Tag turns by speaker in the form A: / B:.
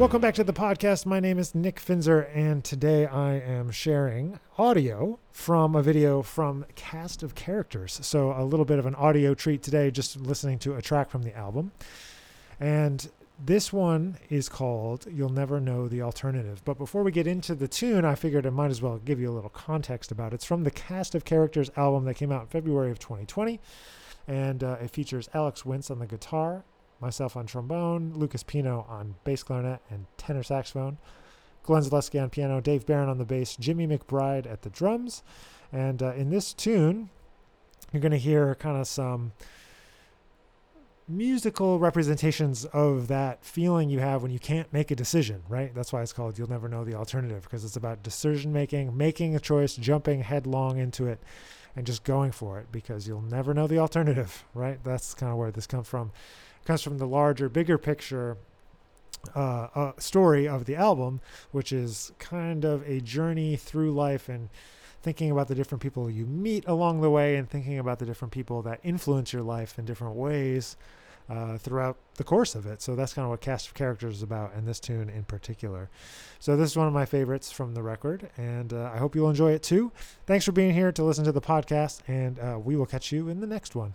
A: Welcome back to the podcast. My name is Nick Finzer, and today I am sharing audio from a video from Cast of Characters. So, a little bit of an audio treat today, just listening to a track from the album. And this one is called You'll Never Know the Alternative. But before we get into the tune, I figured I might as well give you a little context about it. It's from the Cast of Characters album that came out in February of 2020. And uh, it features Alex Wintz on the guitar, myself on trombone, Lucas Pino on bass clarinet and tenor saxophone, Glenn Zaleski on piano, Dave Baron on the bass, Jimmy Macbride at the drums. And uh, in this tune, you're going to hear kind of some musical representations of that feeling you have when you can't make a decision, right? That's why it's called You'll Never Know the Alternative, because it's about decision making, making a choice, jumping headlong into it, and just going for it, because you'll never know the alternative, right? That's kind of where this comes from comes from the larger, bigger picture uh, uh, story of the album, which is kind of a journey through life and thinking about the different people you meet along the way and thinking about the different people that influence your life in different ways uh, throughout the course of it. So that's kind of what Cast of Characters is about, and this tune in particular. So this is one of my favorites from the record, and uh, I hope you'll enjoy it too. Thanks for being here to listen to the podcast, and uh, we will catch you in the next one.